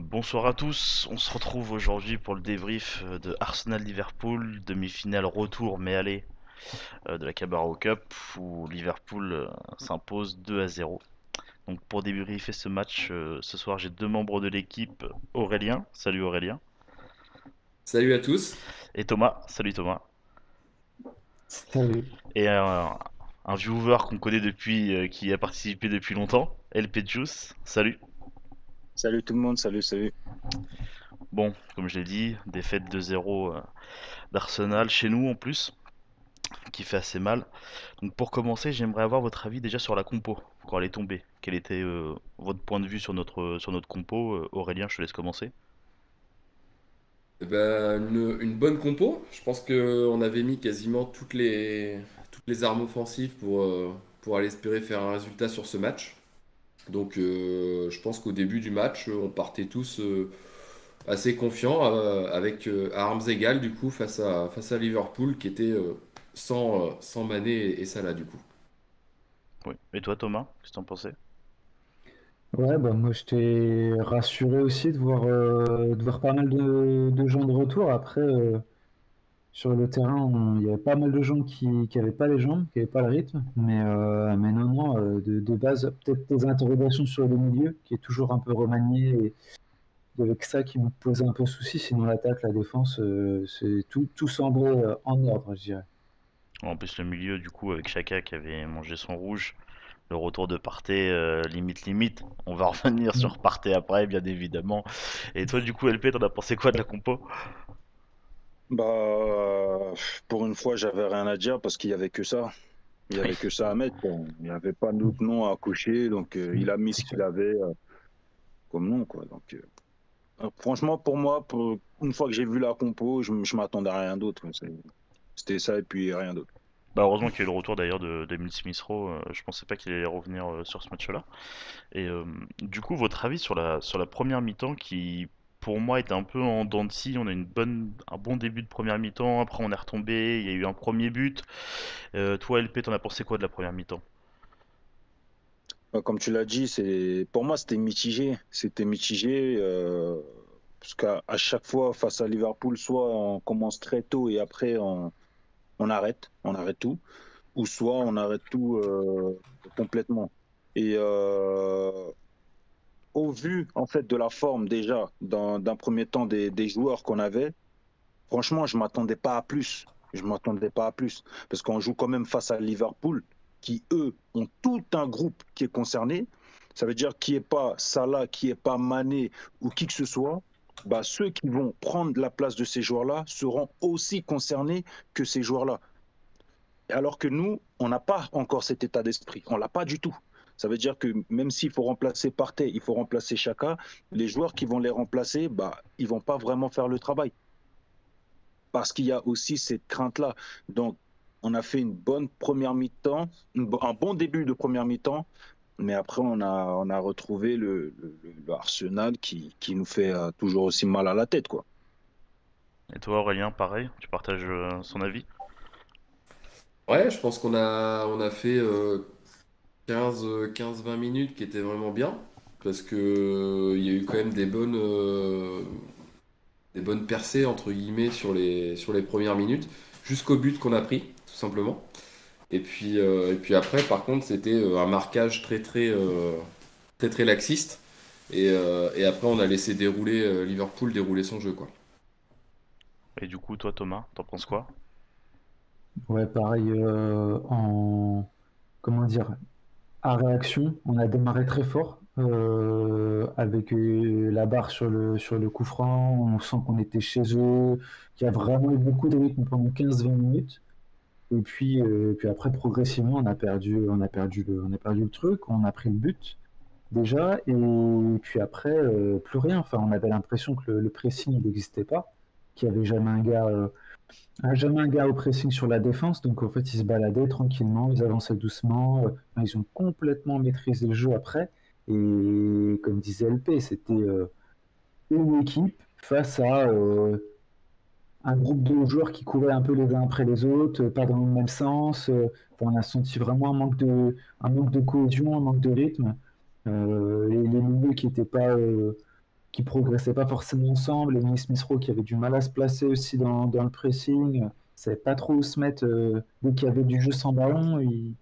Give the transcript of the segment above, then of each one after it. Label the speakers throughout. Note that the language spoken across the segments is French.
Speaker 1: Bonsoir à tous, on se retrouve aujourd'hui pour le débrief euh, de Arsenal-Liverpool, demi-finale retour mais allez euh, de la Carabao Cup où Liverpool euh, s'impose 2 à 0. Donc pour débriefer ce match, ce soir j'ai deux membres de l'équipe, Aurélien, salut Aurélien.
Speaker 2: Salut à tous.
Speaker 1: Et Thomas, salut Thomas.
Speaker 3: Salut.
Speaker 1: Et un, un viewer qu'on connaît depuis, qui a participé depuis longtemps, LP Juice, salut.
Speaker 4: Salut tout le monde, salut, salut.
Speaker 1: Bon, comme je l'ai dit, défaite 2-0 euh, d'Arsenal chez nous en plus, qui fait assez mal. Donc pour commencer, j'aimerais avoir votre avis déjà sur la compo quand elle est tombée. Quel était euh, votre point de vue sur notre, sur notre compo euh, Aurélien, je te laisse commencer.
Speaker 2: Eh ben, une, bonne compo. Je pense qu'on avait mis quasiment toutes les, toutes les armes offensives pour, pour aller espérer faire un résultat sur ce match. Donc euh, je pense qu'au début du match, on partait tous euh, assez confiants euh, avec armes égales du coup face à, face à Liverpool qui était sans, sans Mané et Salah du coup.
Speaker 1: Oui. Et toi Thomas, qu'est-ce que t'en pensais?
Speaker 3: Ouais, bah moi j'étais rassuré aussi de voir, de voir pas mal de, de gens de retour. Après, sur le terrain, il y avait pas mal de gens qui n'avaient pas les jambes, qui n'avaient pas le rythme. Mais, euh, mais non, non, euh, de, base, peut-être des interrogations sur le milieu, qui est toujours un peu remanié. Et il n'y avait que ça qui me posait un peu souci. Sinon, l'attaque, la défense, euh, c'est tout, tout semblait en ordre, je dirais.
Speaker 1: En plus, le milieu, du coup, avec Chaka qui avait mangé son rouge, le retour de Partey, limite, limite. On va revenir sur Partey après, bien évidemment. Et toi, du coup, LP, t'en as pensé quoi de la compo?
Speaker 4: Bah, pour une fois, j'avais rien à dire parce qu'il y avait que ça. Il y avait que ça à mettre. Il n'y avait pas d'autre nom à cocher, donc euh, il a mis ce qu'il avait euh, comme nom, quoi. Donc, euh, franchement, pour moi, pour une fois que j'ai vu la compo, je, je m'attendais à rien d'autre. C'était ça et puis rien d'autre.
Speaker 1: Bah heureusement qu'il y a eu le retour d'ailleurs de, de Smith Rowe. je pensais pas qu'il allait revenir sur ce match-là. Et du coup, votre avis sur la sur la première mi-temps qui pour moi était un peu en dents de scie. On a une bonne, un bon début de première mi-temps, après on est retombé, il y a eu un premier but. Euh, toi LP, t'en as pensé quoi de la première mi-temps?
Speaker 4: Bah, Comme tu l'as dit, c'est pour moi c'était mitigé. C'était mitigé euh, parce qu'à chaque fois face à Liverpool, soit on commence très tôt et après on, on arrête, on arrête tout, ou soit on arrête tout euh, complètement. Et au vu en fait de la forme déjà d'un premier temps des, joueurs qu'on avait, franchement, je m'attendais pas à plus. Je m'attendais pas à plus parce qu'on joue quand même face à Liverpool, qui eux ont tout un groupe qui est concerné. Ça veut dire qui est pas Salah, qui est pas Mané ou qui que ce soit. Bah, ceux qui vont prendre la place de ces joueurs-là seront aussi concernés que ces joueurs-là. Alors que nous, on n'a pas encore cet état d'esprit. On l'a pas du tout. Ça veut dire que même s'il faut remplacer Partey, il faut remplacer Chaka, les joueurs qui vont les remplacer, bah, ils vont pas vraiment faire le travail. Parce qu'il y a aussi cette crainte-là. Donc, on a fait une bonne première mi-temps, un bon début de première mi-temps, mais après, on a, on a retrouvé le, Arsenal qui, qui, nous fait euh, toujours aussi mal à la tête. Quoi.
Speaker 1: Et toi, Aurélien, pareil, tu partages euh, son avis?
Speaker 2: Ouais, je pense qu'on a, on a fait euh, 15-20 minutes qui étaient vraiment bien. Parce que euh, il y a eu quand même des bonnes, euh, des bonnes percées entre guillemets sur les, sur les premières minutes, jusqu'au but qu'on a pris, tout simplement. Et puis, euh, et puis après, par contre, c'était un marquage très très, très, très laxiste. Et, et, après, on a laissé dérouler Liverpool dérouler son jeu. Quoi.
Speaker 1: Et du coup, toi, Thomas, t'en penses quoi?
Speaker 3: Ouais, pareil. en comment dire à réaction, on a démarré très fort euh, avec euh, la barre sur le, sur le coup franc. On sent qu'on était chez eux, qu'il y a vraiment eu beaucoup de rythme pendant 15-20 minutes. Et puis, euh, puis après, progressivement, on a, perdu, on, a perdu le, on a perdu le truc, on a pris le but déjà. Et puis après, plus rien. Enfin, on avait l'impression que le, le pressing n'existait pas, qu'il n'y avait jamais un gars jamais un gars au pressing sur la défense, donc en fait ils se baladaient tranquillement, ils avançaient doucement, euh, ils ont complètement maîtrisé le jeu après, et comme disait LP, c'était euh, une équipe face à euh, un groupe de joueurs qui couraient un peu les uns après les autres, pas dans le même sens, on a senti vraiment un manque de, un manque de cohésion, un manque de rythme, les milieux qui n'étaient pas qui progressaient pas forcément ensemble. Et Smith Rowe qui avait du mal à se placer aussi dans, dans le pressing, savait pas trop où se mettre. dès qu'il y avait du jeu sans ballon, il,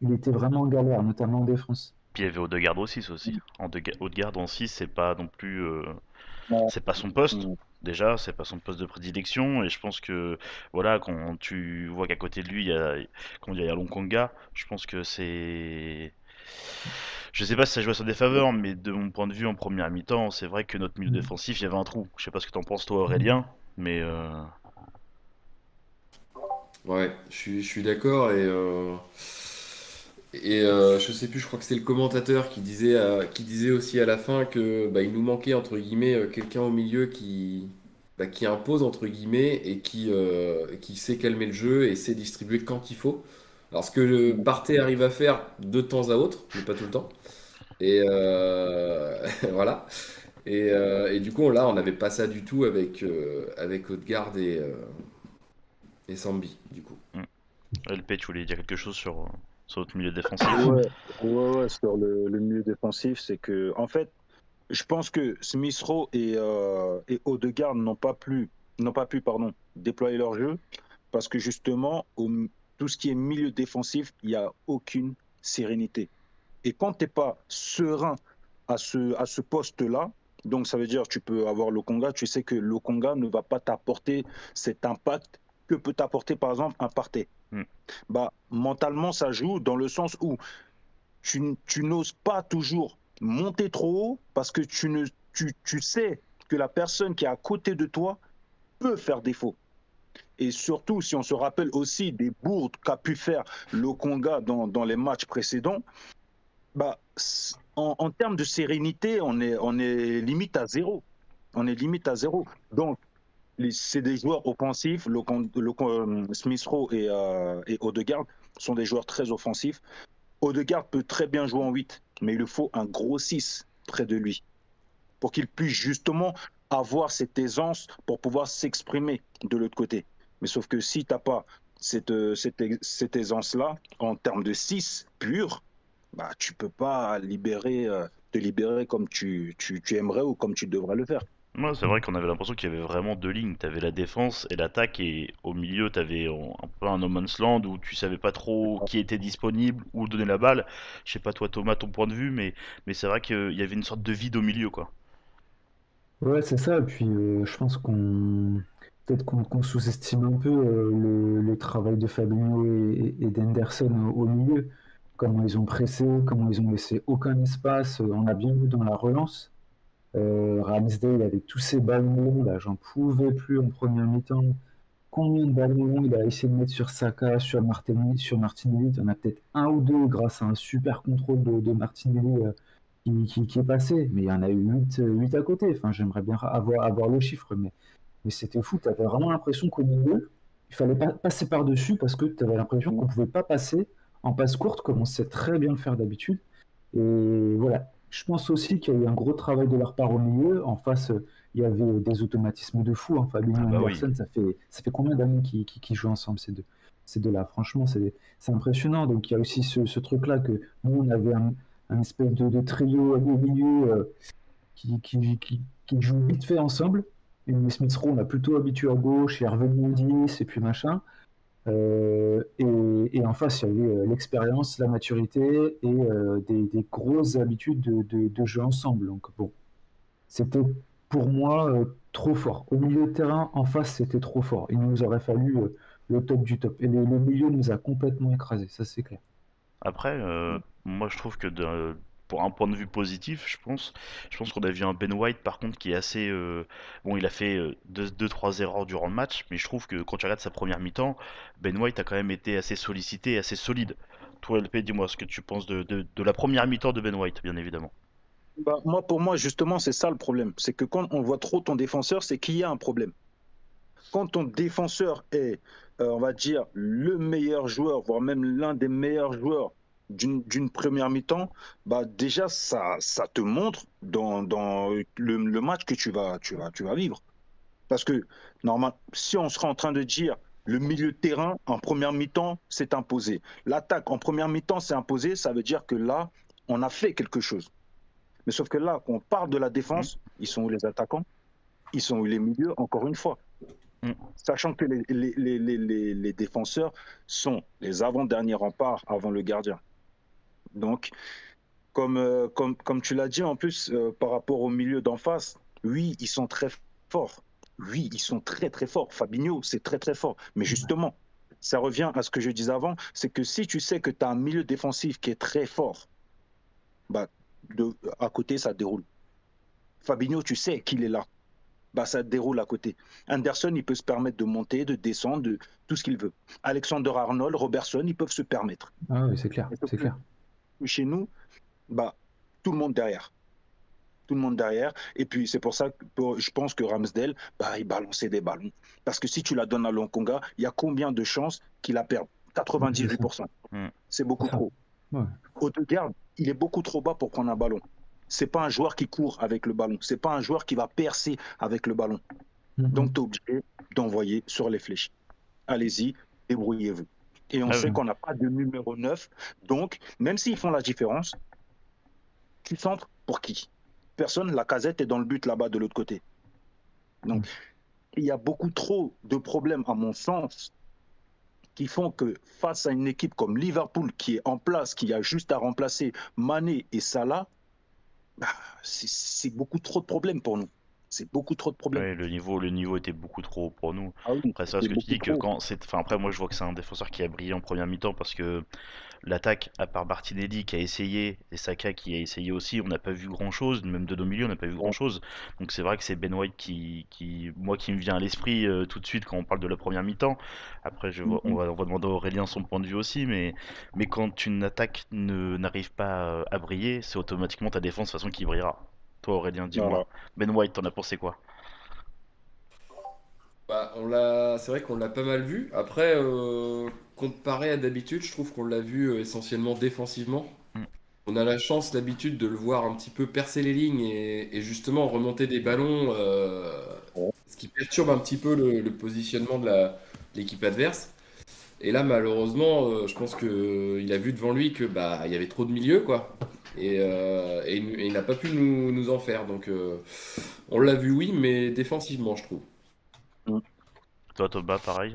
Speaker 3: il était vraiment en galère, notamment en défense.
Speaker 1: Puis il y avait Odegaard au 6 aussi. En Odegaard en 6, c'est pas non plus. C'est pas son poste. Mm. Déjà, c'est pas son poste de prédilection. Et je pense que, voilà, quand tu vois qu'à côté de lui, il y a, comment dire, il y a Longkonga, je pense que c'est. Je sais pas si ça joue à sa défaveur, mais de mon point de vue, en première mi-temps, c'est vrai que notre milieu mm. défensif, il y avait un trou. Je sais pas ce que t'en penses, toi, Aurélien, mais. Euh,
Speaker 2: ouais, je suis, je suis d'accord et. Euh... Et euh, je sais plus, je crois que c'est le commentateur qui disait, qui disait aussi à la fin que bah, il nous manquait entre guillemets euh, quelqu'un au milieu qui, bah, qui impose entre guillemets et qui, qui sait calmer le jeu et sait distribuer quand il faut. Alors ce que Barthé arrive à faire de temps à autre, mais pas tout le temps. Et voilà. Et, et, du coup là, on n'avait pas ça du tout avec avec Haute-Garde et et Sambi du coup.
Speaker 1: LP, tu voulais dire quelque chose sur sur notre milieu défensif
Speaker 4: ouais, ouais, sur le, milieu défensif, c'est que, en fait, je pense que Smith Rowe et, euh, et Odegaard n'ont pas, pu, n'ont pas pu pardon, déployer leur jeu parce que justement, au, tout ce qui est milieu défensif, il n'y a aucune sérénité. Et quand tu n'es pas serein à ce, à ce poste-là, donc ça veut dire tu peux avoir le Conga, tu sais que le Conga ne va pas t'apporter cet impact que peut t'apporter par exemple un Partey. Hmm. Bah, mentalement, ça joue dans le sens où tu, tu n'oses pas toujours monter trop haut parce que tu, ne, tu, tu sais que la personne qui est à côté de toi peut faire défaut. Et surtout, si on se rappelle aussi des bourdes qu'a pu faire le Conga dans, dans les matchs précédents, bah, en, termes de sérénité, on est, on est limite à zéro. On est limite à zéro. Donc, c'est des joueurs offensifs. Le, euh, Smith Rowe et, euh, et, Odegaard sont des joueurs très offensifs. Odegaard peut très bien jouer en 8, mais il lui faut un gros 6 près de lui pour qu'il puisse justement avoir cette aisance pour pouvoir s'exprimer de l'autre côté. Mais sauf que si tu n'as pas cette, euh, cette, cette aisance-là, en termes de 6 pur, bah, tu peux pas libérer, te libérer comme tu, tu, tu aimerais ou comme tu devrais le faire.
Speaker 1: Moi, c'est vrai qu'on avait l'impression qu'il y avait vraiment deux lignes. T'avais la défense et l'attaque, et au milieu, t'avais un peu un no man's land où tu savais pas trop qui était disponible, ou donner la balle. Je sais pas toi, Thomas, ton point de vue, mais, mais c'est vrai qu'il y avait une sorte de vide au milieu, quoi.
Speaker 3: Ouais, c'est ça. Et puis, euh, je pense qu'on peut-être qu'on sous-estime un peu euh, le, travail de Fabinho et, d'Henderson au, milieu. Comment ils ont pressé, comment ils ont laissé aucun espace. On a bien vu dans la relance. Euh, Ramsdale avec tous ses ballons là, j'en pouvais plus en première mi-temps. Combien de ballons il a essayé de mettre sur Saka, sur Martinelli, sur Martinelli? Il en a peut-être un ou deux grâce à un super contrôle de, Martinelli euh, qui, est passé. Mais il y en a eu 8, à côté. Enfin, j'aimerais bien avoir, le chiffre, mais, c'était fou. Tu avais vraiment l'impression qu'au milieu, il fallait pas passer par-dessus parce que tu avais l'impression qu'on pouvait pas passer en passe courte comme on sait très bien le faire d'habitude. Et voilà, je pense aussi qu'il y a eu un gros travail de leur part au milieu. En face, il y avait des automatismes de fou. Enfin, Fabinho ah bah et ça fait, ça fait combien d'années qu'ils jouent ensemble, ces deux? Ces deux-là Franchement, c'est impressionnant. Donc, il y a aussi ce, truc-là que nous, on avait un, espèce de, trio au milieu euh, qui, qui, qui, joue vite fait ensemble. Et Smith Rowe, on a plutôt habitué à gauche, et Hervé Mondis, et puis machin. Euh, et, en face, il y avait euh, l'expérience, la maturité et euh, des, grosses habitudes de, jeu ensemble. Donc bon, c'était pour moi trop fort. Au milieu de terrain, en face, c'était trop fort. Il nous aurait fallu le top du top. Et le, milieu nous a complètement écrasé, ça c'est clair.
Speaker 1: Après, moi je trouve que de, pour un point de vue positif, je pense. Je pense qu'on a vu un Ben White par contre qui est assez. Euh, bon, il a fait 2-3 euh, erreurs durant le match, mais je trouve que quand tu regardes sa première mi-temps, Ben White a quand même été assez sollicité, assez solide. Toi, LP, dis-moi ce que tu penses de, de, la première mi-temps de Ben White, bien évidemment.
Speaker 4: Bah, moi, pour moi, justement, c'est ça le problème. C'est que quand on voit trop ton défenseur, c'est qu'il y a un problème. Quand ton défenseur est, euh, on va dire, le meilleur joueur, voire même l'un des meilleurs joueurs d'une première mi-temps, bah déjà ça, ça te montre dans, dans le, match que tu vas, tu, vas, tu vas vivre. Parce que normalement, si on sera en train de dire le milieu de terrain en première mi-temps s'est imposé, l'attaque en première mi-temps s'est imposée, ça veut dire que là, on a fait quelque chose. Mais sauf que là, quand on parle de la défense, Ils sont où les attaquants? Ils sont où les milieux Encore une fois?
Speaker 1: Mm.
Speaker 4: Sachant que les, les, les, les, les défenseurs sont les avant-derniers remparts avant le gardien. Donc, comme, euh, comme, comme tu l'as dit en plus, euh, par rapport au milieu d'en face, oui, ils sont très forts. Oui, ils sont très très forts. Fabinho, c'est très très fort. Mais justement, ça revient à ce que je disais avant, c'est que si tu sais que tu as un milieu défensif qui est très fort, bah, de, à côté, ça déroule. Fabinho, tu sais qu'il est là. Bah, ça déroule à côté. Anderson, il peut se permettre de monter, de descendre, de tout ce qu'il veut. Alexander Arnold, Robertson, ils peuvent se permettre.
Speaker 3: Ah oui, c'est clair, c'est clair.
Speaker 4: Chez nous, bah, tout le monde derrière. Tout le monde derrière. Et puis, c'est pour ça que je pense que Ramsdale, bah, il balançait des ballons. Parce que si tu la donnes à Lonkonga, il y a combien de chances qu'il la perde? 98%.
Speaker 1: Mm.
Speaker 4: C'est beaucoup
Speaker 3: Ça.
Speaker 4: trop.
Speaker 3: Ouais.
Speaker 4: Au de garde, il est beaucoup trop bas pour prendre un ballon. C'est pas un joueur qui court avec le ballon. C'est pas un joueur qui va percer avec le ballon.
Speaker 3: Mhm.
Speaker 4: Donc, tu es obligé d'envoyer sur les flèches. Allez-y, débrouillez-vous. Et on
Speaker 1: Ah
Speaker 4: sait
Speaker 1: oui.
Speaker 4: qu'on n'a pas de numéro 9. Donc, même s'ils font la différence, qui centre pour qui? Personne, la casette est dans le but là-bas de l'autre côté. Donc, il y a beaucoup trop de problèmes, à mon sens, qui font que face à une équipe comme Liverpool qui est en place, qui a juste à remplacer Mané et Salah, bah, c'est beaucoup trop de problèmes pour nous. C'est beaucoup trop de problèmes.
Speaker 1: Ouais, le niveau, le niveau était beaucoup trop haut pour nous.
Speaker 4: Ah oui,
Speaker 1: Après ça, ce que tu dis que quand c'est, enfin après moi je vois que c'est un défenseur qui a brillé en première mi-temps parce que l'attaque, à part Martinelli qui a essayé et Saka qui a essayé aussi, on n'a pas vu grand chose, même de nos milieux on n'a pas vu grand chose. Donc c'est vrai que c'est Ben White qui, qui, moi qui me vient à l'esprit euh, tout de suite quand on parle de la première mi-temps. Après je vois- on va, on va demander à Aurélien son point de vue aussi, mais mais quand une attaque ne n'arrive pas euh, à briller, c'est automatiquement ta défense de toute façon qui brillera. Toi Aurélien, dis-moi.
Speaker 4: Voilà.
Speaker 1: Ben White, t'en as pensé quoi?
Speaker 2: Bah, on l'a, c'est vrai qu'on l'a pas mal vu. Après, euh, comparé à d'habitude, je trouve qu'on l'a vu euh, essentiellement défensivement.
Speaker 1: Mm.
Speaker 2: On a la chance d'habitude de le voir un petit peu percer les lignes et, et justement remonter des ballons, euh, ce qui perturbe un petit peu le, le positionnement de la- de l'équipe adverse. Et là, malheureusement, euh, je pense que il a vu devant lui que bah il y avait trop de milieux quoi. Et, euh, et il- et il n'a pas pu nous, nous en faire. Donc, euh, on l'a vu, oui, mais défensivement, je trouve.
Speaker 1: Toi Thomas, pareil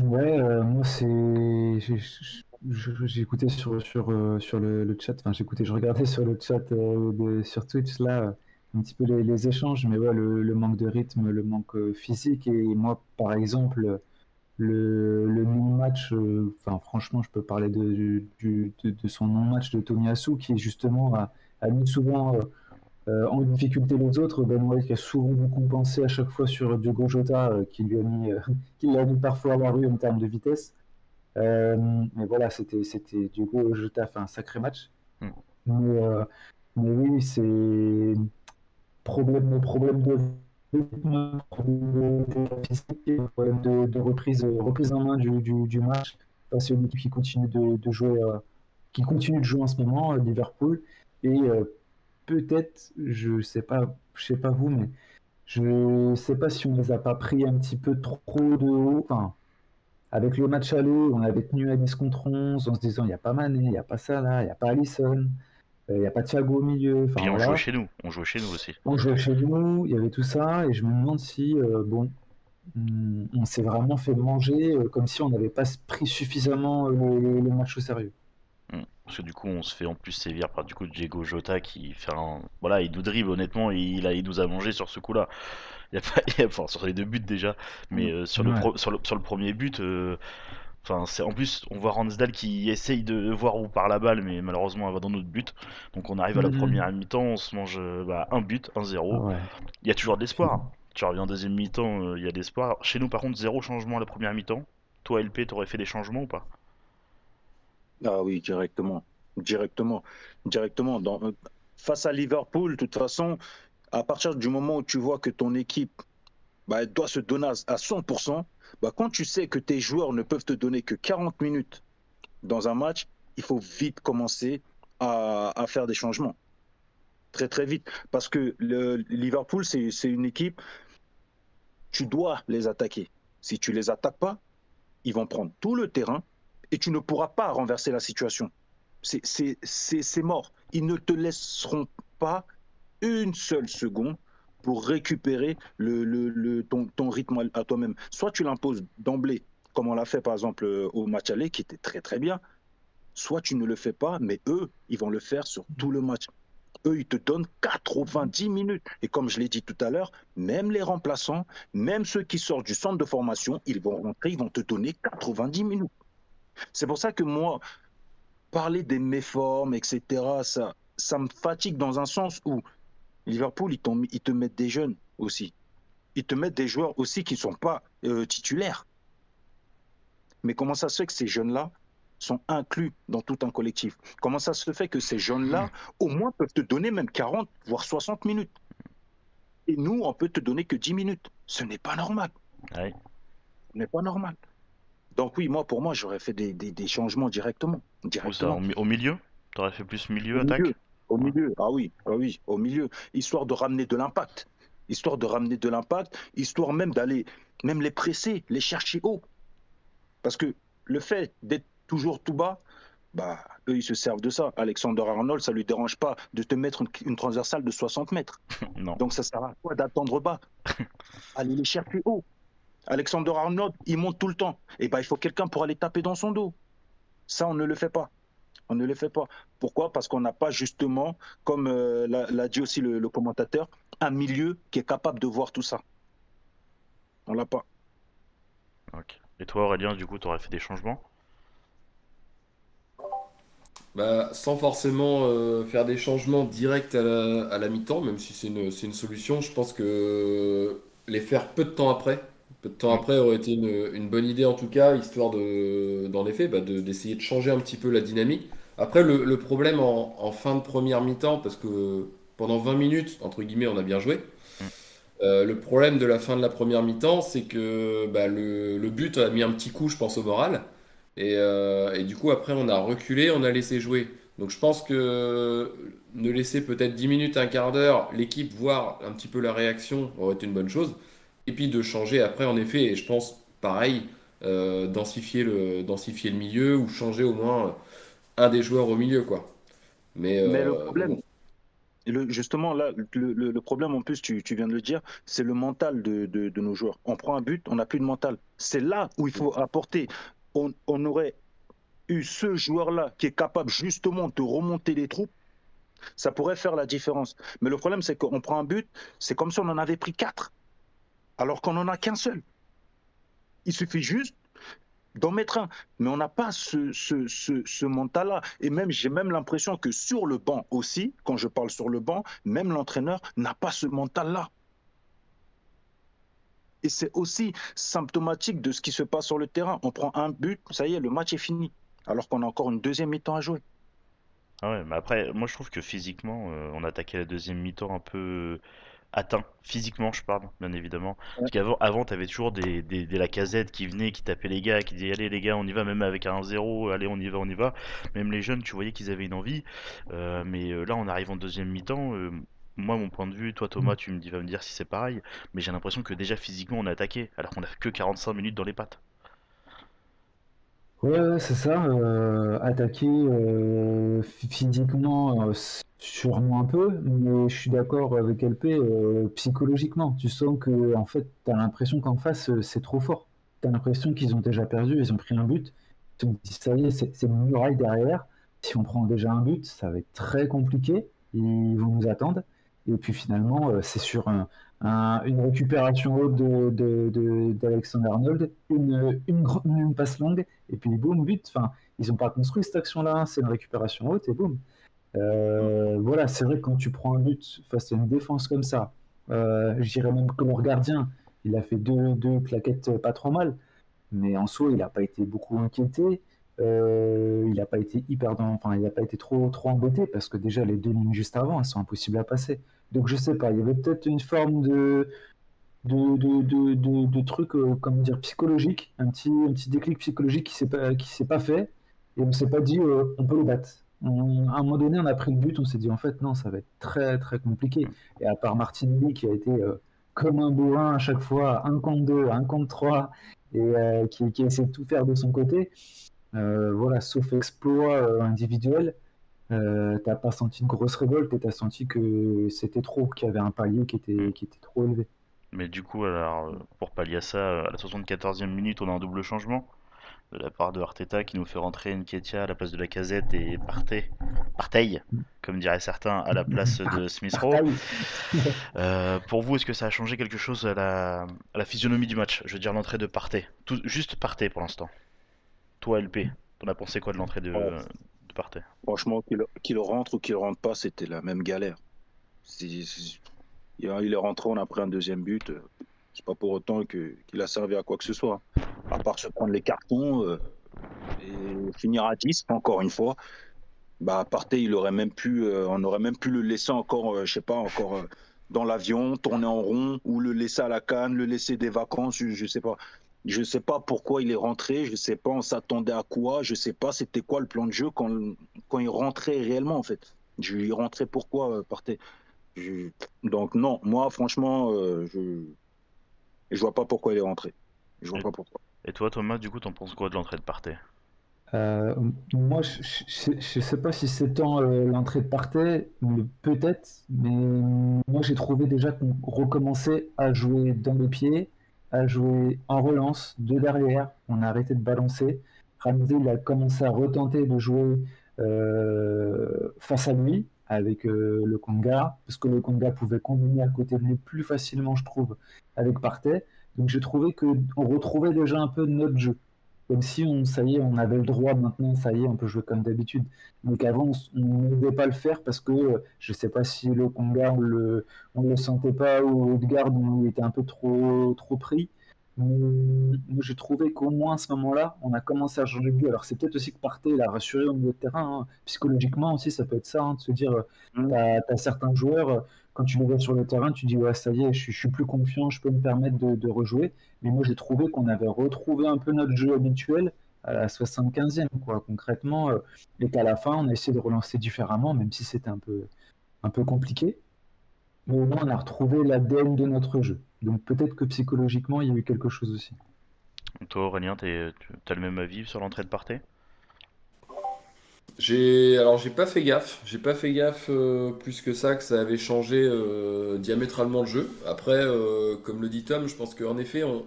Speaker 3: Ouais, euh, moi c'est. j'ai- écouté sur, sur, sur le, le chat, enfin j'écoutais, je regardais sur le chat euh, de- sur Twitch là, un petit peu les, les échanges, mais ouais, le, le manque de rythme, le manque physique, et moi par exemple, le, le non-match, euh, enfin franchement, je peux parler de, du- du- de, de son non-match de Tomiyasu qui justement a, a mis souvent euh, euh, en difficulté les autres. Ben White qui a souvent compensé à chaque fois sur Diogo Jota qui lui a mis, qui l'a mis parfois à la rue en termes de vitesse. Euh, mais voilà, c'était c'était Jota a fait un sacré match.
Speaker 1: Mm.
Speaker 3: Mais, euh, mais oui, c'est problème, problème de problème de de, de reprise, reprise en main du, du, match. C'est une équipe qui continue de, de jouer, euh, qui continue de jouer en ce moment, euh, Liverpool. Et euh, peut-être, je sais pas, je sais pas vous, mais je sais pas si on les a pas pris un petit peu trop de haut. Enfin, avec le match aller, on avait tenu à 10 contre 11 en se disant il n'y a pas Mané, il n'y a pas Salah, il n'y a pas Alisson, euh, il n'y a pas Thiago au milieu. Enfin,
Speaker 1: Puis on
Speaker 3: voilà.
Speaker 1: jouait chez nous, on jouait chez nous aussi.
Speaker 3: On jouait chez nous, il y avait tout ça, et je me demande si, euh, bon, hum, on s'est vraiment fait manger euh, comme si on n'avait pas pris suffisamment euh, le, le match au sérieux.
Speaker 1: Mm. Parce que du coup, on se fait en plus sévir par du coup Diego Jota qui fait un. Voilà, il nous dribble honnêtement, et il, a, il nous a mangé sur ce coup-là. Il y a pas, enfin, sur les deux buts déjà, mais euh, sur, le pro- sur, le, sur le premier but, euh, enfin, c'est en plus, on voit Ransdal qui essaye de voir où part la balle, mais malheureusement, elle va dans notre but. Donc on arrive à la
Speaker 3: Mhm.
Speaker 1: première mi-temps, on se mange euh, bah, un but, 1-0.
Speaker 3: Ah ouais.
Speaker 1: Il y a toujours de l'espoir. Tu reviens en deuxième mi-temps, euh, il y a de l'espoir. Chez nous, par contre, zéro changement à la première mi-temps. Toi, LP, t'aurais fait des changements ou pas?
Speaker 4: Ah oui, directement. Directement. Directement. Dans, euh, face à Liverpool, de toute façon, à partir du moment où tu vois que ton équipe bah, elle doit se donner à à 100%, bah, quand tu sais que tes joueurs ne peuvent te donner que 40 minutes dans un match, il faut vite commencer à, à faire des changements. Très très vite. Parce que le Liverpool, c'est une équipe, tu dois les attaquer. Si tu les attaques pas, ils vont prendre tout le terrain et tu ne pourras pas renverser la situation. C'est mort. Ils ne te laisseront pas une seule seconde pour récupérer ton, rythme à toi-même. Soit tu l'imposes d'emblée, comme on l'a fait par exemple euh, au match aller, qui était très très bien, soit tu ne le fais pas, mais eux, ils vont le faire sur tout le match. Eux, ils te donnent 90 minutes. Et comme je l'ai dit tout à l'heure, même les remplaçants, même ceux qui sortent du centre de formation, ils vont rentrer, ils vont te donner 90 minutes. C'est pour ça que moi, parler des méformes, etc., ça, ça me fatigue dans un sens où Liverpool, ils, ils te mettent des jeunes aussi. Ils te mettent des joueurs aussi qui ne sont pas euh, titulaires. Mais comment ça se fait que ces jeunes-là sont inclus dans tout un collectif? Comment ça se fait que ces jeunes-là, au moins, peuvent te donner même 40, voire 60 minutes? Et nous, on peut te donner que 10 minutes. Ce n'est pas normal. Ce n'est pas normal. Donc oui, moi, pour moi, j'aurais fait des, changements directement. directement.
Speaker 1: au, milieu? Tu aurais fait plus milieu, attaque?
Speaker 4: Au milieu, ah oui, ah oui, au milieu. Histoire de ramener de l'impact. Histoire de ramener de l'impact, histoire même d'aller, même les presser, les chercher haut. Parce que le fait d'être toujours tout bas, bah, eux, ils se servent de ça. Alexander Arnold, ça lui dérange pas de te mettre une, transversale de 60 mètres.
Speaker 1: non.
Speaker 4: Donc ça sert à quoi d'attendre bas? Aller les chercher haut. Alexander Arnold, il monte tout le temps. Et bah, il faut quelqu'un pour aller taper dans son dos. Ça, on ne le fait pas. On ne le fait pas. Pourquoi? Parce qu'on n'a pas justement, comme euh, l'a dit aussi le, le, commentateur, un milieu qui est capable de voir tout ça. On l'a pas.
Speaker 1: Ok. Et toi, Aurélien, du coup, tu aurais fait des changements?
Speaker 2: Bah, sans forcément euh, faire des changements directs à la, mi-temps, même si c'est une, solution, je pense que les faire peu de temps après, peu de temps après aurait été une, bonne idée en tout cas, histoire de, dans les faits, bah, d'essayer de changer un petit peu la dynamique. Après, le, problème en, fin de première mi-temps, parce que pendant 20 minutes, entre guillemets, on a bien joué. Euh, le problème de la fin de la première mi-temps, c'est que bah, le, but a mis un petit coup, je pense, au moral. Euh, et, du coup, après, on a reculé, on a laissé jouer. Donc je pense que ne laisser peut-être 10 minutes, un quart d'heure, l'équipe voir un petit peu la réaction aurait été une bonne chose. Et puis de changer après, en effet, et je pense pareil, euh, densifier, le, densifier le milieu ou changer au moins un des joueurs au milieu. quoi.
Speaker 4: Mais, le problème, justement, là, le, problème, en plus, tu, viens de le dire, c'est le mental de, nos joueurs. On prend un but, on n'a plus de mental. C'est là où il faut apporter. On, aurait eu ce joueur-là qui est capable justement de remonter les troupes, ça pourrait faire la différence. Mais le problème, c'est qu'on prend un but, c'est comme si on en avait pris quatre, alors qu'on n'en a qu'un seul. Il suffit juste d'en mettre un. Mais on n'a pas ce, ce, mental-là. Et même, j'ai même l'impression que sur le banc aussi, quand je parle sur le banc, même l'entraîneur n'a pas ce mental-là. Et c'est aussi symptomatique de ce qui se passe sur le terrain. On prend un but, ça y est, le match est fini. Alors qu'on a encore une deuxième mi-temps à jouer.
Speaker 1: Ah ouais, mais après, moi je trouve que physiquement, euh, on attaquait la deuxième mi-temps un peu atteint physiquement je parle bien évidemment. Parce qu'avant avant t'avais toujours des, des, des Lacazette qui venaient qui tapaient les gars qui disaient allez les gars on y va même avec un 0 allez on y va on y va. Même les jeunes tu voyais qu'ils avaient une envie. Euh, mais euh, là on arrive en deuxième mi-temps euh, moi mon point de vue toi Thomas tu me dis vas me dire si c'est pareil mais j'ai l'impression que déjà physiquement on a attaqué alors qu'on a que 45 minutes dans les pattes
Speaker 3: Ouais, c'est ça. attaquer physiquement, Sûrement un peu, mais je suis d'accord avec LP, euh, psychologiquement. Tu sens que en fait, tu as l'impression qu'en face, euh, c'est trop fort. Tu as l'impression qu'ils ont déjà perdu, ils ont pris un but. Ils ont dit, ça y est, c'est une muraille derrière. Si on prend déjà un but, ça va être très compliqué. Ils vont nous attendre. Et puis finalement, euh, c'est sur une récupération haute d'Alexander de, Arnold, une, une, passe longue, et puis boum, but. Enfin, ils n'ont pas construit cette action-là, c'est une récupération haute, et boum. Euh, voilà, c'est vrai que quand tu prends un but face à une défense comme ça, euh, je dirais même que le gardien, il a fait deux, deux claquettes pas trop mal, mais en soi, il n'a pas été beaucoup inquiété. Euh, il n'a pas été hyper dans, enfin, il n'a pas été trop trop embêté parce que déjà les deux lignes juste avant, elles sont impossibles à passer. Donc je sais pas, il y avait peut-être une forme de de, de, de, truc, comment dire, psychologique, un petit, un petit déclic psychologique qui s'est pas, qui s'est pas fait et on s'est pas dit on peut le battre à un moment donné, on a pris le but, on s'est dit en fait non, ça va être très très compliqué. Et à part Martinelli qui a été euh, comme un bourrin à chaque fois, un contre deux, un contre trois, et euh, qui, qui, essaie de tout faire de son côté, euh, voilà, sauf exploit individuel, Euh, t'as pas senti une grosse révolte et t'as senti que c'était trop, qu'il y avait un palier qui était,
Speaker 1: Mm.
Speaker 3: qui était trop élevé.
Speaker 1: Mais du coup, alors, euh, pour pallier à ça, euh, à la 74e minute, on a un double changement de la part de Arteta qui nous fait rentrer Nketiah à la place de la casette et Partey, Partey, comme diraient certains, à la place de Smith Rowe. Euh, pour vous, est-ce que ça a changé quelque chose à la, à la physionomie du match? Je veux dire l'entrée de Partey. Tout, juste Partey pour l'instant. Toi, LP, t'en as pensé quoi de l'entrée de,
Speaker 4: Ouais.
Speaker 1: de Partey?
Speaker 4: Franchement, qu'il rentre ou qu'il rentre pas, c'était la même galère. Il est- il est rentré, on a pris un deuxième but. euh, C'est pas pour autant que- qu'il a servi à quoi que ce soit. À part se prendre les cartons euh, et finir à 10, encore une fois. Bah, Partey, il aurait même pu, euh, on aurait même pu le laisser encore, euh, je sais pas, encore dans l'avion, tourner en rond, ou le laisser à la canne, le laisser des vacances, je, je sais pas. Je sais pas pourquoi il est rentré, je sais pas, on s'attendait à quoi, je sais pas, c'était quoi le plan de jeu quand, quand il rentrait réellement en fait. Je, il rentrait pourquoi euh, Partey Je- Donc non, moi franchement, euh, je je vois pas pourquoi il est rentré. Je vois
Speaker 1: Et-
Speaker 4: pas pourquoi.
Speaker 1: Et toi, Thomas, du coup, t'en penses quoi de l'entrée de Partey?
Speaker 3: Euh, moi, je, je sais pas si c'est tant euh, l'entrée de Partey, mais peut-être, mais moi j'ai trouvé déjà qu'on recommençait à jouer dans les pieds, à jouer en relance, de derrière, on a arrêté de balancer. Ramsey, a commencé à retenter de jouer euh, face à lui avec euh, le Conga, parce que le Conga pouvait combiner à côté de lui plus facilement, je trouve, avec Partey. Donc j'ai trouvé qu'on retrouvait déjà un peu notre jeu comme si on, ça y est, on avait le droit maintenant, ça y est, on peut jouer comme d'habitude. Mais qu'avant, on ne pouvait pas le faire parce que euh, je sais pas si le Conga, on le, on le sentait pas ou Odegaard, on était un peu trop, trop pris. Mais moi, j'ai trouvé qu'au moins à ce moment-là, on a commencé à changer de vue. Alors, c'est peut-être aussi que Partey, il a rassuré au milieu de terrain. hein. Psychologiquement aussi, ça peut être ça, hein, de se dire,
Speaker 4: Mm.
Speaker 3: t'as, t'as certains joueurs, quand tu les vois sur le terrain, tu dis, ouais, ça y est, je, suis- plus confiant, je peux me permettre de, rejouer. Mais moi, j'ai trouvé qu'on avait retrouvé un peu notre jeu habituel à la 75e, quoi, concrètement. euh, et qu'à la fin, on a essayé de relancer différemment, même si c'était un peu, un peu compliqué. Mais au moins, on a retrouvé l'ADN de notre jeu. Donc peut-être que psychologiquement, il y a eu quelque chose aussi.
Speaker 1: Toi, Aurélien, tu as le même avis sur l'entrée de Partey?
Speaker 2: J'ai alors j'ai pas fait gaffe, j'ai pas fait gaffe euh, plus que ça que ça avait changé euh, diamétralement le jeu. Après, euh, comme le dit Tom, je pense qu'en effet, on,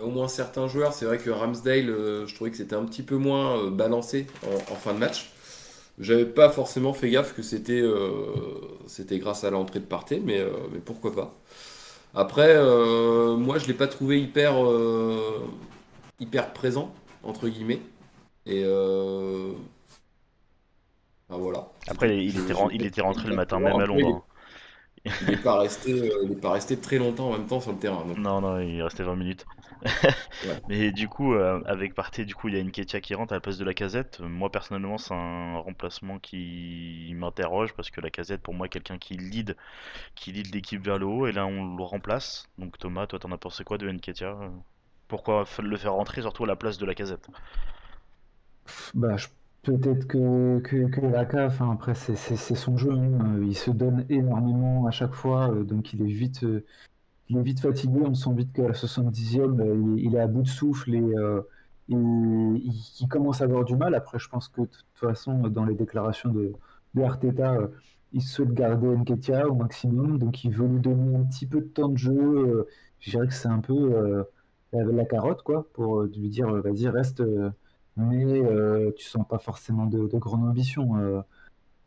Speaker 2: au moins certains joueurs. C'est vrai que Ramsdale, je trouvais que c'était un petit peu moins balancé en, fin de match. J'avais pas forcément fait gaffe que c'était c'était grâce à l'entrée de Partey, mais, mais pourquoi pas. Après, moi je l'ai pas trouvé hyper hyper présent entre guillemets. Et voilà.
Speaker 1: Après, il était, il rentré le matin même à Londres. hein.
Speaker 2: Il n'est pas resté, euh, pas resté très longtemps en même temps sur le terrain. donc.
Speaker 1: Non, non, il restait 20 minutes.
Speaker 2: Ouais.
Speaker 1: Mais du coup, euh, avec Partey, du coup, il y a une Ketia qui rentre à la place de la casette. Moi, personnellement, c'est un remplacement qui m'interroge parce que la casette, pour moi, est quelqu'un qui lead, qui lead l'équipe vers le haut et là, on le remplace. Donc, Thomas, toi, t'en as pensé quoi de Nketiah euh Pourquoi le faire rentrer surtout à la place de la casette?
Speaker 3: Bah, je- peut-être que, que, après c'est son jeu, hein. Euh, il se donne énormément à chaque fois, euh, donc il est vite, euh, il est vite fatigué, on sent vite qu'à la 70e, euh, il, est- à bout de souffle et il, commence à avoir du mal. Après, je pense que de toute façon, dans les déclarations de, de Arteta, il souhaite garder Nketiah au maximum, donc il veut lui donner un petit peu de temps de jeu. je dirais que c'est un peu la, carotte, quoi, pour lui dire, vas-y, reste. Mais euh, tu sens pas forcément de, de grande ambition. euh.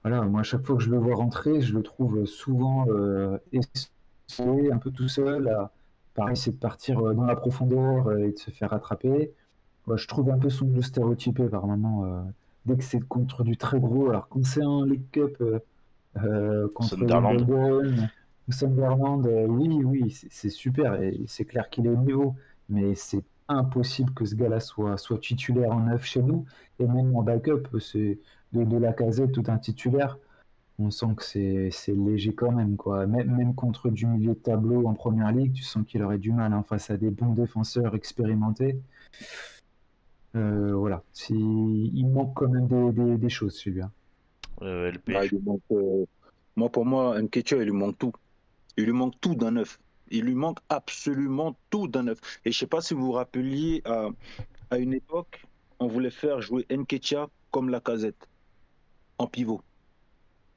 Speaker 3: voilà, moi, à chaque fois que je le vois rentrer, je le trouve souvent euh, essoufflé, un peu tout seul. à- pareil, c'est de partir dans la profondeur et de se faire rattraper. Ouais, je trouve un peu son jeu stéréotypé par moment. dès que c'est contre du très gros, alors quand c'est un League Cup contre
Speaker 1: Sunderland.
Speaker 3: Sunderland, oui, oui, c'est c'est super et c'est clair qu'il est au niveau, mais c'est impossible que ce gars-là soit, soit titulaire en neuf chez nous et même en backup, c'est de, de la casette tout un titulaire. On sent que c'est c'est léger quand même, quoi. Même, même contre du milieu de tableau en première ligue, tu sens qu'il aurait du mal hein, face à des bons défenseurs expérimentés. Euh, voilà, Si- il manque quand même des, des- des choses hein.
Speaker 1: Euh,
Speaker 4: Ah, manque, euh, moi, pour moi, Nketiah, il lui manque tout. Il lui manque tout d'un neuf. Il lui manque absolument tout d'un neuf. Et je sais pas si vous vous rappeliez, à, à une époque, on voulait faire jouer Nketiah comme la casette, en pivot.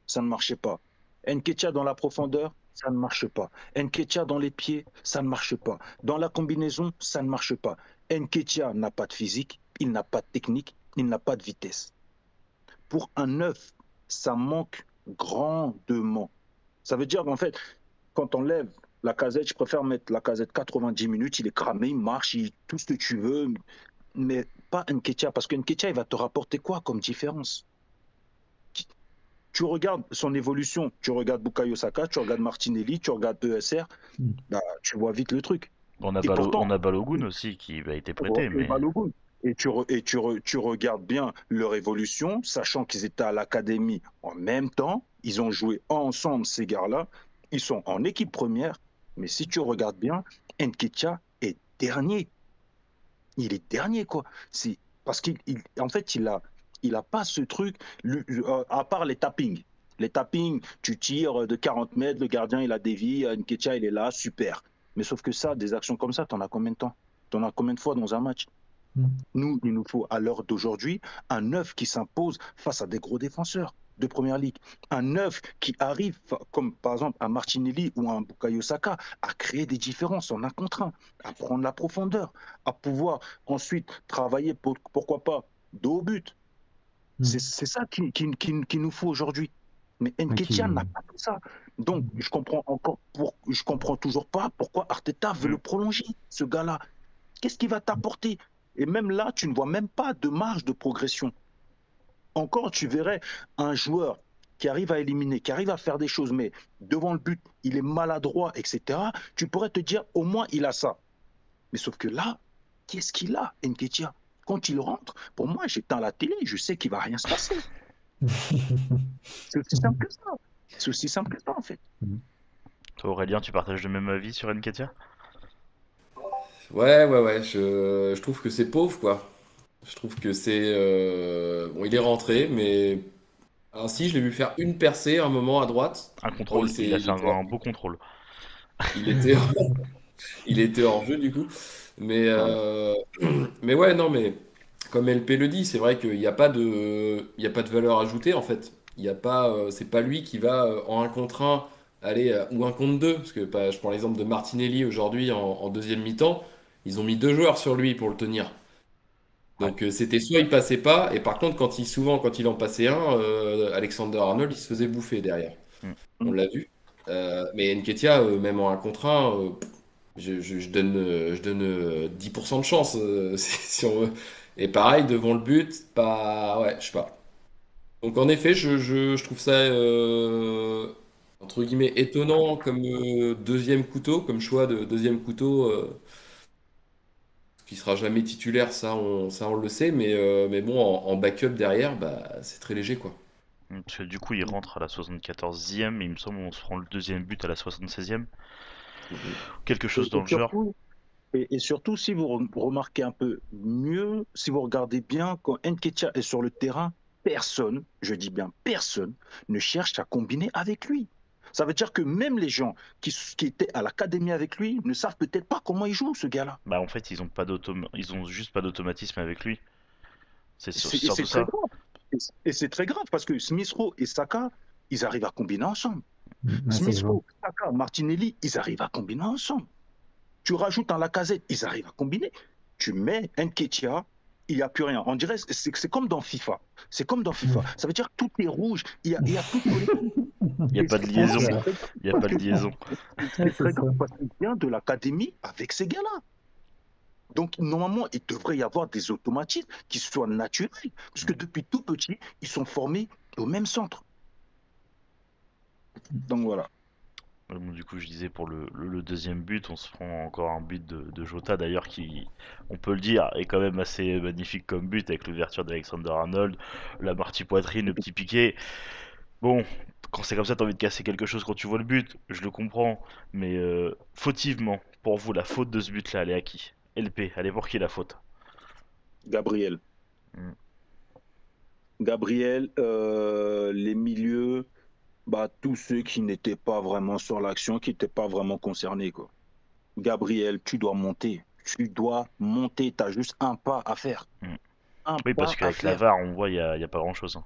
Speaker 4: ça ne marchait pas. Nketia dans la profondeur, ça ne marche pas. Nketia dans les pieds, ça ne marche pas. Dans la combinaison, ça ne marche pas. Nketia n'a pas de physique, il n'a pas de technique, il n'a pas de vitesse. Pour un neuf, ça manque grandement. Ça veut dire qu'en fait, quand on lève la casette, je préfère mettre la casette 90 minutes, il est cramé, il marche, il, tout ce que tu veux, mais pas Nketia, parce que Nketia, il va te rapporter quoi comme différence? Tu, regardes son évolution, tu regardes Bukayo Saka, tu regardes Martinelli, tu regardes ESR,
Speaker 3: Mm.
Speaker 4: bah, tu vois vite le truc.
Speaker 1: On a,
Speaker 4: Et
Speaker 1: Balo-
Speaker 4: pourtant-
Speaker 1: on a Balogun aussi qui a été prêté,
Speaker 4: Et
Speaker 1: mais
Speaker 4: Balogun. Et tu, re- et tu, re- tu regardes bien leur évolution, sachant qu'ils étaient à l'académie en même temps, ils ont joué ensemble, ces gars-là, ils sont en équipe première, mais si tu regardes bien, Nketiah est dernier. Il est dernier, quoi. C'est parce qu'il, il- en fait, il a, il a pas ce truc, euh, à part les tappings. Les tappings, tu tires de 40 mètres, le gardien, il a dévié, Nketiah, il est là, super. Mais sauf que ça, des actions comme ça, t'en as combien de temps? T'en as combien de fois dans un match?
Speaker 3: Mm.
Speaker 4: Nous, il nous faut, à l'heure d'aujourd'hui, un neuf qui s'impose face à des gros défenseurs de première ligue. Un neuf qui arrive, comme par exemple un Martinelli ou un Bukayo Saka, à créer des différences en un contre un, à prendre la profondeur, à pouvoir ensuite travailler, pour- pourquoi pas, dos au but.
Speaker 3: Mm.
Speaker 4: C'est ça qui, qui, qui- qui nous faut aujourd'hui. Mais Nketiah n'a pas tout ça. Donc, je comprends encore, pour, je comprends toujours pas pourquoi Arteta veut
Speaker 1: Mm.
Speaker 4: le prolonger, ce gars-là. Qu'est-ce qu'il va t'apporter? Et même là, tu ne vois même pas de marge de progression. Encore, tu verrais un joueur qui arrive à éliminer, qui arrive à faire des choses, mais devant le but, il est maladroit, etc. Tu pourrais te dire, au moins, il a ça. Mais sauf que là, qu'est-ce qu'il a, Nketiah Quand il rentre, pour moi, j'éteins la télé, je sais qu'il va rien se passer. C'est aussi simple que ça. C'est aussi simple que ça, en fait.
Speaker 1: toi Aurélien, tu partages le même avis sur Nketia?
Speaker 2: Ouais, ouais, ouais, je, je trouve que c'est pauvre, quoi. Je trouve que c'est... euh, Bon, il est rentré, mais... Ainsi, je l'ai vu faire une percée à un moment à droite.
Speaker 1: Un contrôle,
Speaker 2: c'est-
Speaker 1: il a fait un, un beau contrôle.
Speaker 2: Il était, il était hors jeu, du coup. Mais, euh, mais ouais, non, mais comme LP le dit, c'est vrai qu'il n'y a pas de, il y a pas de valeur ajoutée, en fait. Il y a pas, euh, c'est pas lui qui va en un contre un aller, ou un contre deux. Parce que bah, je prends l'exemple de Martinelli aujourd'hui en, en deuxième mi-temps. Ils ont mis deux joueurs sur lui pour le tenir. Donc euh, c'était soit il passait pas, et par contre, quand il, souvent, quand il en passait un, euh, Alexander Arnold, il se faisait bouffer derrière.
Speaker 1: Mm.
Speaker 2: On l'a vu. Euh, mais Nketiah, euh, même en un contre un, euh, je, je- je donne, je donne euh, 10% de chance, si, si on veut. Et pareil, devant le but, pas. Ouais, je sais pas. Donc en effet, je, je- trouve ça, entre guillemets, étonnant comme deuxième couteau, comme choix de deuxième couteau. Qui sera jamais titulaire, ça on, ça on le sait, mais, euh, mais bon, en, en backup derrière, bah, c'est très léger, quoi.
Speaker 1: Parce que du coup, il rentre à la 74e, et il me semble qu'on se prend le deuxième but à la 76e. Quelque chose
Speaker 4: Et-
Speaker 1: dans
Speaker 4: et
Speaker 1: le genre.
Speaker 4: surtout- Et, et surtout, si vous rem- remarquez un peu mieux, si vous regardez bien, quand Nketiah est sur le terrain, personne, je dis bien personne, ne cherche à combiner avec lui. Ça veut dire que même les gens qui, étaient à l'académie avec lui ne savent peut-être pas comment il joue, ce gars-là.
Speaker 1: Bah en fait, ils ont pas ils ont juste pas d'automatisme avec lui. C'est surtout
Speaker 4: c'est très
Speaker 1: ça.
Speaker 4: grave. Et c'est- très grave parce que Smith Rowe et Saka, ils arrivent à combiner ensemble.
Speaker 3: Ça
Speaker 4: Smith. Rowe, Saka, Martinelli, ils arrivent à combiner ensemble. Tu rajoutes un Lacazette, ils arrivent à combiner. Tu mets Nketiah, il n'y a plus rien. On dirait c'est c'est comme dans FIFA. C'est comme dans FIFA. Ça veut dire que tout est rouge. Il y a, il y a.
Speaker 1: Il pas de liaison. Il y a pas de liaison.
Speaker 4: C'est très grave parce qu'il vient de l'académie avec ces gars-là. Donc, normalement, il devrait y avoir des automatismes qui soient naturels. Parce que depuis tout petit, ils sont formés au même centre. Donc voilà.
Speaker 1: Bon, du coup, je disais pour le, le- le deuxième but, on se prend encore un but de, de Jota d'ailleurs qui, on peut le dire, est quand même assez magnifique comme but avec l'ouverture d'Alexander Arnold, la partie poitrine, le petit piqué. Bon, quand c'est comme ça, t'as envie de casser quelque chose quand tu vois le but, je le comprends, mais euh, fautivement, pour vous, la faute de ce but-là, elle est à qui? LP, elle est pour qui la faute?
Speaker 4: Gabriel.
Speaker 1: Mm.
Speaker 4: Gabriel, euh, les milieux, bah, tous ceux qui n'étaient pas vraiment sur l'action, qui n'étaient pas vraiment concernés. Quoi. Gabriel, tu dois monter. Tu dois monter. Tu as juste un pas à faire.
Speaker 1: Mm.
Speaker 4: Un
Speaker 1: Oui, parce qu'avec la. VAR, on voit, il n'y a, a pas grand-chose. hein.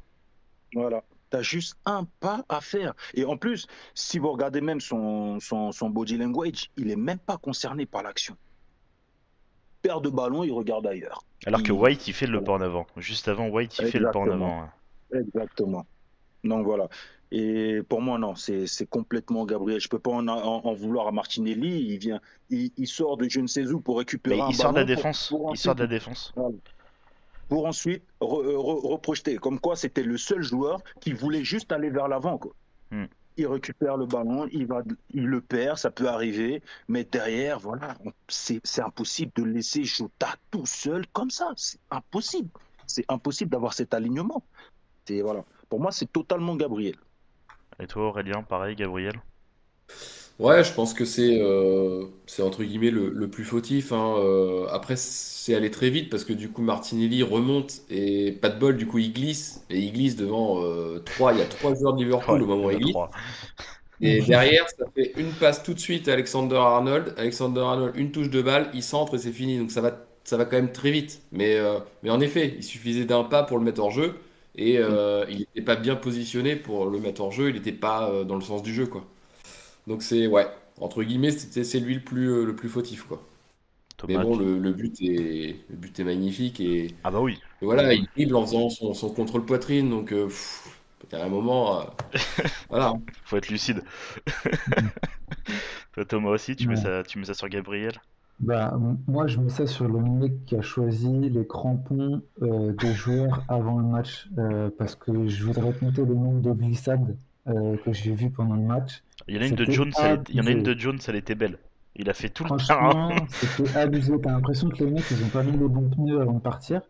Speaker 4: Voilà. Tu as juste un pas à faire. Et en plus, si vous regardez même son, son, son body language, il est même pas concerné par l'action. Perd de ballon, il regarde ailleurs.
Speaker 1: Alors que White, il fait le pas en avant. Juste avant, White, il fait le pas en avant. hein.
Speaker 4: Exactement. Donc voilà. Et pour moi, non, c'est complètement Gabriel. Je peux pas en, en- en vouloir à Martinelli. Il vient, il, il sort de je ne sais où pour récupérer
Speaker 1: Mais
Speaker 4: un
Speaker 1: il sort de la
Speaker 4: pour-
Speaker 1: défense.
Speaker 4: pour
Speaker 1: Il sort de la
Speaker 4: ensuite-
Speaker 1: défense.
Speaker 4: pour ensuite re- re- reprojeter. Comme quoi, c'était le seul joueur qui voulait juste aller vers l'avant.
Speaker 1: Hmm.
Speaker 4: Il récupère le ballon, il, va, il le perd, ça peut arriver, mais derrière, voilà, c'est impossible de laisser Jota tout seul comme ça. C'est impossible. C'est impossible d'avoir cet alignement. Voilà. Pour moi, c'est totalement Gabriel.
Speaker 1: Et toi, Aurélien, pareil, Gabriel?
Speaker 2: Ouais, je pense que c'est euh, c'est entre guillemets le, le plus fautif. hein. Euh, après, c'est allé très vite parce que du coup, Martinelli remonte et pas de bol, du coup, il glisse. Et il glisse devant euh, trois. Il y a trois joueurs de Liverpool
Speaker 1: Ouais,
Speaker 2: au moment où
Speaker 1: il y en
Speaker 2: il
Speaker 1: a
Speaker 2: glisse.
Speaker 1: trois.
Speaker 2: Et derrière, ça fait une passe tout de suite à Alexander Arnold. Alexander Arnold, une touche de balle, il centre et c'est fini. Donc ça va, ça va quand même très vite. Mais, euh, mais en effet, il suffisait d'un pas pour le mettre hors jeu. Et euh, il n'était pas bien positionné pour le mettre hors jeu. Il n'était pas euh, dans le sens du jeu, quoi. Donc c'est, ouais, entre guillemets, c'était- c'est lui le plus, euh, le plus fautif, quoi. Mais bon, le, le but est, le but est magnifique. Et,
Speaker 1: Ah bah oui.
Speaker 2: et voilà, il dribble en faisant son, son contrôle poitrine. Donc, euh, pff, il y a un moment, euh, voilà.
Speaker 1: Faut être lucide. Toi, Thomas aussi, tu mets
Speaker 3: Ouais.
Speaker 1: ça, tu mets ça sur Gabriel
Speaker 3: Bah, moi, je mets ça sur le mec qui a choisi les crampons euh, des joueurs avant le match euh, parce que je voudrais compter le nombre de glissades euh, que j'ai vues pendant le match.
Speaker 1: Il y en a une de Jones, elle il y en a une de Jones, elle était belle. Il a fait tout le.
Speaker 3: Franchement, c'était abusé. T'as l'impression que les mecs, ils ont pas mis les bons pneus avant de partir.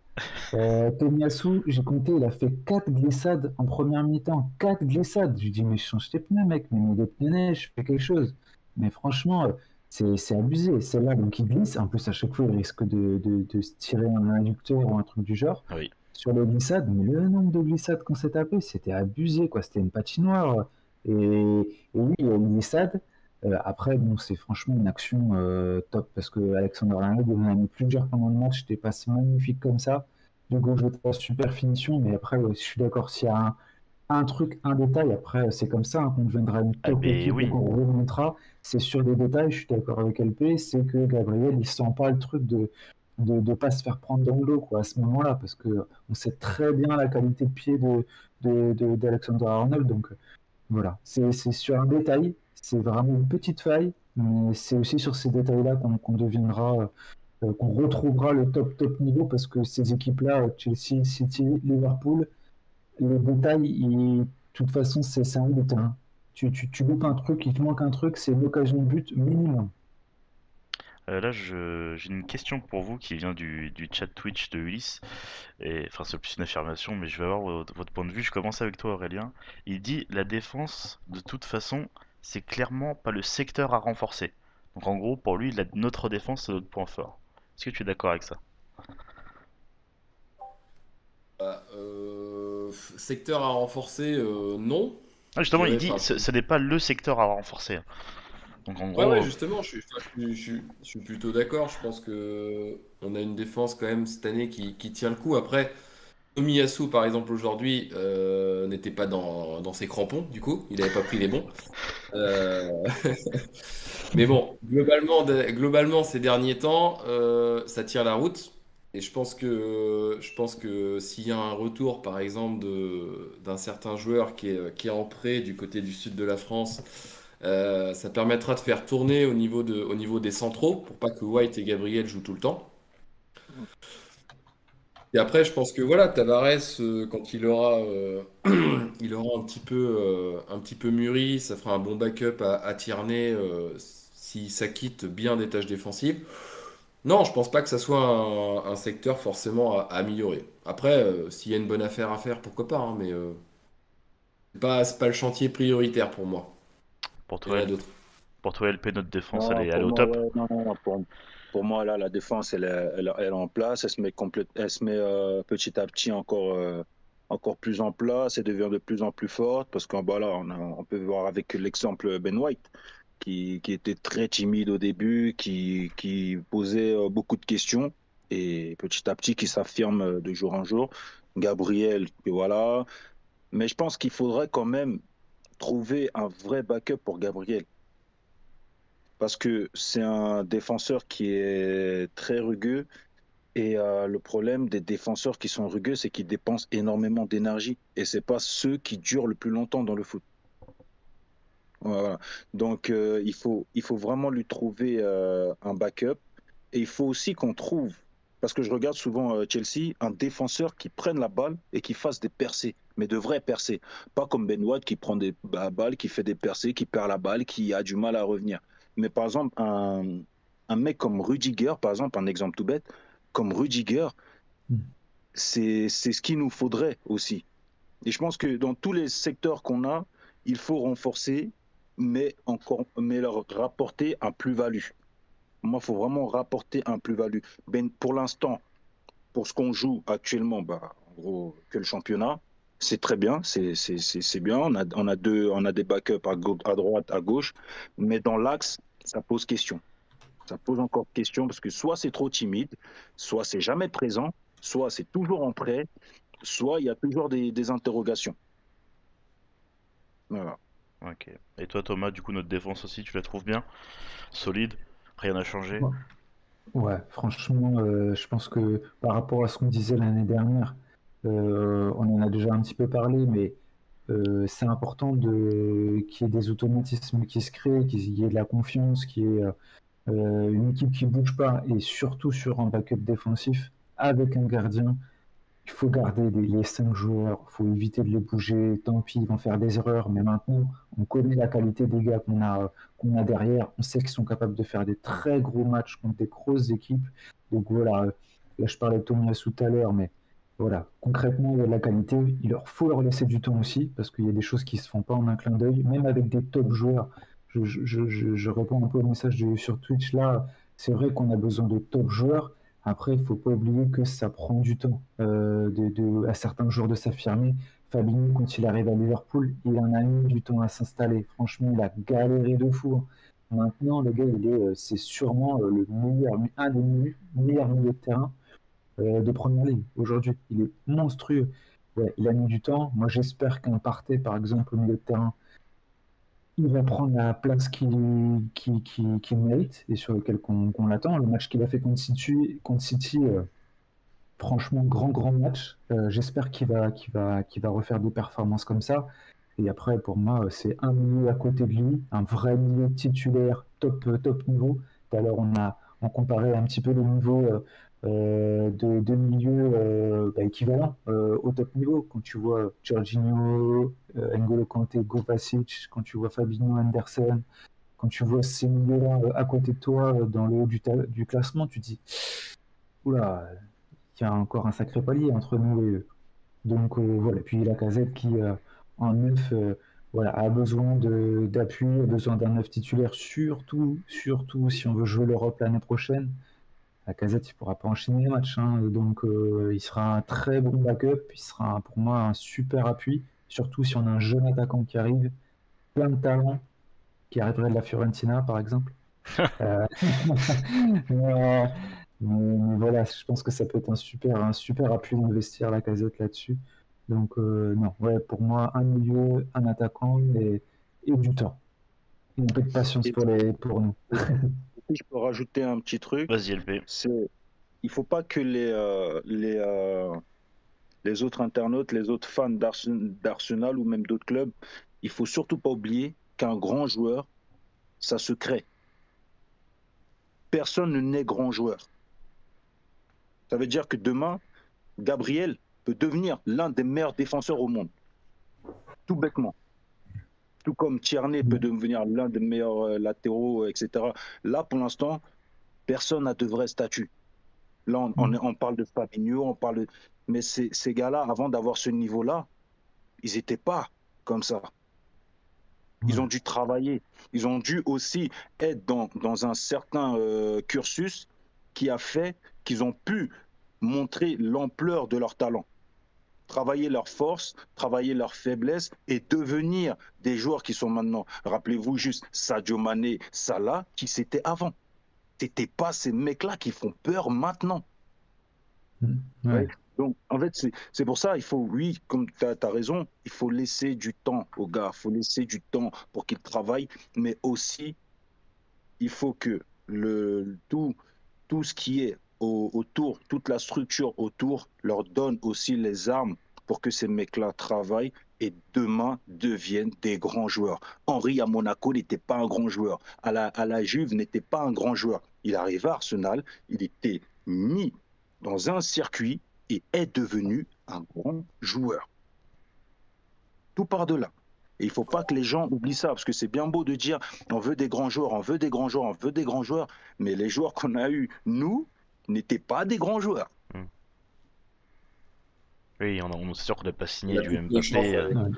Speaker 3: Euh, Tomiyasu, j'ai compté, il a fait 4 glissades en première mi-temps. 4 glissades. Je lui dis, mais change tes pneus, mec, mais mets des pneus neige, fais quelque chose. Mais franchement, c'est abusé. Celle-là, donc il glisse. En plus, à chaque fois, il risque de, de, de se tirer un inducteur ou un truc du genre.
Speaker 1: Oui.
Speaker 3: Sur les glissades, mais le nombre de glissades qu'on s'est tapé, c'était abusé, quoi. C'était une patinoire. Et, et oui, il y a une glissade. Euh, après, bon, c'est franchement une action euh, top parce que Alexander Arnold, en a mis plusieurs pendant le match, c'était pas si magnifique comme ça. Du coup, je pas super finition, mais après, ouais, je suis d'accord, s'il y a un, un truc, un détail, après, c'est comme ça hein, qu'on deviendra une
Speaker 1: Ah,
Speaker 3: top
Speaker 1: mais
Speaker 3: équipe
Speaker 1: oui.
Speaker 3: qu'on remontera. C'est sur des détails, je suis d'accord avec LP, c'est que Gabriel, il sent pas le truc de de ne pas se faire prendre dans le dos quoi, à ce moment-là, parce que on sait très bien la qualité de pied de, de, de- d'Alexander Arnold, donc voilà, c'est sur un détail, c'est vraiment une petite faille, mais c'est aussi sur ces détails-là qu'on qu'on deviendra, euh, qu'on retrouvera le top top niveau parce que ces équipes-là, Chelsea, City, Liverpool, les détails, ils- de toute façon, c'est un but. hein. Tu, tu, tu loupes un truc, il te manque un truc, c'est une occasion de but minimum.
Speaker 1: Euh, là, j'ai une question pour vous qui vient du, du chat Twitch de Ulysse. Et, enfin, c'est plus une affirmation, mais je vais avoir votre, votre point de vue. Je commence avec toi, Aurélien. Il dit la défense, de toute façon, c'est clairement pas le secteur à renforcer. Donc, en gros, pour lui, la- notre défense, c'est notre point fort. Est-ce que tu es d'accord avec ça?
Speaker 2: Bah, euh, secteur à renforcer, euh, non.
Speaker 1: Ah, Justement, il dit
Speaker 2: enfin,
Speaker 1: ce, ce n'est pas le secteur à renforcer. Donc, en gros,
Speaker 2: Ouais, ouais,
Speaker 1: euh,
Speaker 2: justement, je suis, je suis- je suis- je suis plutôt d'accord. Je pense que on a une défense quand même cette année qui, qui tient le coup. Après, Tomiyasu, par exemple, aujourd'hui, euh, n'était pas dans, dans ses crampons, du coup. Il n'avait pas pris les bons. Euh, Mais bon, globalement, globalement ces derniers temps, euh, ça tient la route. Et je pense que, je pense que s'il y a un retour, par exemple, d'un certain joueur qui est, qui est en prêt du côté du sud de la France, euh, ça permettra de faire tourner au niveau, de, au niveau des centraux pour pas que White et Gabriel jouent tout le temps. Et après, je pense que voilà, Tavares, euh, quand il aura, euh, il aura un petit peu, un petit peu mûri, ça fera un bon backup à, à Tierney euh, si ça quitte bien des tâches défensives. Non, je pense pas que ça soit un, un secteur forcément à, à améliorer. Après, euh, s'il y a une bonne affaire à faire, pourquoi pas, hein, mais euh, c'est pas, c'est pas le chantier prioritaire pour moi.
Speaker 1: pour
Speaker 2: Il y en
Speaker 1: toi,
Speaker 2: a d'autres.
Speaker 1: pour toi, LP, notre défense,
Speaker 4: Non,
Speaker 1: elle est, elle au
Speaker 4: moi,
Speaker 1: top.
Speaker 4: ouais, non, non, pour, pour moi, là, la défense, elle, est- elle, elle est en place. Elle se met, complète, elle se met euh, petit à petit encore, euh, encore plus en place. Elle devient de plus en plus forte parce qu'on bah, là, on, a- on peut voir avec l'exemple Ben White, qui, était très timide au début, qui, posait euh, beaucoup de questions et petit à petit qui s'affirme euh, de jour en jour. Gabriel, que voilà. Mais je pense qu'il faudrait quand même trouver un vrai backup pour Gabriel. Parce que c'est un défenseur qui est très rugueux. Et euh, le problème des défenseurs qui sont rugueux, c'est qu'ils dépensent énormément d'énergie. Et c'est pas ceux qui durent le plus longtemps dans le foot. Voilà. Donc euh, il, faut, il faut vraiment lui trouver euh, un backup. Et il faut aussi qu'on trouve, parce que je regarde souvent Chelsea, un défenseur qui prenne la balle et qui fasse des percées, mais de vraies percées. Pas comme Ben qui prend des balles, qui fait des percées, qui perd la balle, qui a du mal à revenir. Mais par exemple, un, un mec comme Rudiger, par exemple, un exemple tout bête, comme Rudiger, mm. c'est ce qu'il nous faudrait aussi. Et je pense que dans tous les secteurs qu'on a, il faut renforcer, mais, encore, mais leur rapporter un plus-value. Moi, il faut vraiment rapporter un plus-value. Ben, pour l'instant, pour ce qu'on joue actuellement, bah, en gros, que le championnat, c'est très bien, c'est bien. On a, on, a deux, on a des backups à, à droite, à gauche, mais dans l'axe, ça pose question. Ça pose encore question parce que soit c'est trop timide, soit c'est jamais présent, soit c'est toujours en prêt, soit il y a toujours des, interrogations. Voilà.
Speaker 1: Ok. Et toi Thomas, du coup notre défense aussi, tu la trouves bien? Solide? Rien n'a changé?
Speaker 3: Ouais. franchement, euh, je pense que par rapport à ce qu'on disait l'année dernière, euh, on en a déjà un petit peu parlé, mais euh, c'est important de qu'il y ait des automatismes qui se créent, qu'il y ait de la confiance, qu'il y ait une équipe qui bouge pas et surtout sur un backup défensif avec un gardien. Il faut garder les, cinq joueurs, il faut éviter de les bouger. Tant pis, ils vont faire des erreurs, mais maintenant, on connaît la qualité des gars qu'on a, derrière. On sait qu'ils sont capables de faire des très gros matchs contre des grosses équipes. Donc voilà, là je parlais de Thomas tout à l'heure, mais voilà, concrètement, il de la qualité. Il leur faut leur laisser du temps aussi, parce qu'il y a des choses qui se font pas en un clin d'œil, même avec des top joueurs je, réponds un peu au message sur Twitch là. C'est vrai qu'on a besoin de top joueurs. Après, il faut pas oublier que ça prend du temps euh, à certains joueurs de s'affirmer. Fabinho, quand il arrive à Liverpool, il en a mis du temps à s'installer. Franchement, il a galéré de fou. Hein. Maintenant, le gars, euh, c'est sûrement euh, le meilleur, un des meilleurs milieux de terrain de première ligne aujourd'hui. Il est monstrueux. il a mis du temps. Moi, j'espère qu'un parté, par exemple, au milieu de terrain, il va prendre la place qu'il qui, mérite et sur lequel on, l'attend. Le match qu'il a fait contre City, contre City euh, franchement, grand, grand match. Euh, j'espère qu'il va, va, va refaire des performances comme ça. Et après, pour moi, c'est un milieu à côté de lui, un vrai milieu titulaire top, top niveau. Tout on a on comparait un petit peu le niveau euh, euh, de, de, milieux euh, bah, équivalents euh, au top niveau. Quand tu vois Jorginho, N'Golo Kanté, Govacic, quand tu vois Fabinho Anderson, quand tu vois ces milieux-là à côté de toi dans le haut du, du classement, tu te dis oula, il y a encore un sacré palier entre nous et eux. Donc voilà, puis la casette qui en neuf voilà, a besoin d'appui, a besoin d'un neuf titulaire, surtout, surtout si on veut jouer l'Europe l'année prochaine la casette, il ne pourra pas enchaîner les matchs. Hein. donc, euh, il sera un très bon backup. Il sera pour moi un super appui. Surtout si on a un jeune attaquant qui arrive, plein de talent, qui arriverait de la Fiorentina, par exemple. Euh, mais, voilà, je pense que ça peut être un super, un super appui d'investir la casette là-dessus. Donc, euh, non, ouais, pour moi, un milieu, un attaquant et, et du temps. Et un peu de patience pour, les, pour nous.
Speaker 4: je peux rajouter un petit truc.
Speaker 1: Vas-y, LP.
Speaker 4: C'est, il faut pas que les, euh, les, euh, les autres internautes, les autres fans d'Arsenal ou même d'autres clubs, il faut surtout pas oublier qu'un grand joueur, ça se crée. Personne ne naît grand joueur. Ça veut dire que demain, Gabriel peut devenir l'un des meilleurs défenseurs au monde. Tout bêtement tout comme Tierney peut devenir l'un des meilleurs euh, latéraux, etc. Là, pour l'instant, personne n'a de vrai statut. Là, on, on, parle de Fabinho, on parle de... Mais ces, ces gars-là, avant d'avoir ce niveau-là, ils n'étaient pas comme ça. Ils ont dû travailler. Ils ont dû aussi être dans, dans un certain euh, cursus qui a fait qu'ils ont pu montrer l'ampleur de leur talent travailler leurs forces, travailler leurs faiblesses et devenir des joueurs qui sont maintenant. Rappelez-vous juste Sadio Mané, Salah, qui c'était avant. C'était pas ces mecs-là qui font peur maintenant.
Speaker 3: Mm. Ouais.
Speaker 4: Donc, en fait, c'est- c'est pour ça, il faut, oui, comme tu as, raison, il faut laisser du temps aux gars, il faut laisser du temps pour qu'ils travaillent, mais aussi, il faut que le, tout, tout ce qui est au- autour, toute la structure autour, leur donne aussi les armes pour que ces mecs-là travaillent et demain deviennent des grands joueurs. Henri à Monaco n'était pas un grand joueur. À la, à la Juve n'était pas un grand joueur. Il arrive à Arsenal, il était mis dans un circuit et est devenu un grand joueur. Tout part de là. Et il ne faut pas que les gens oublient ça, parce que c'est bien beau de dire on veut des grands joueurs, on veut des grands joueurs, on veut des grands joueurs, mais les joueurs qu'on a eus, nous, n'étaient pas des grands joueurs.
Speaker 1: Oui, on, on- c'est sûr qu'on n'a pas signé
Speaker 2: On a
Speaker 1: du Mbappé. euh,
Speaker 2: euh,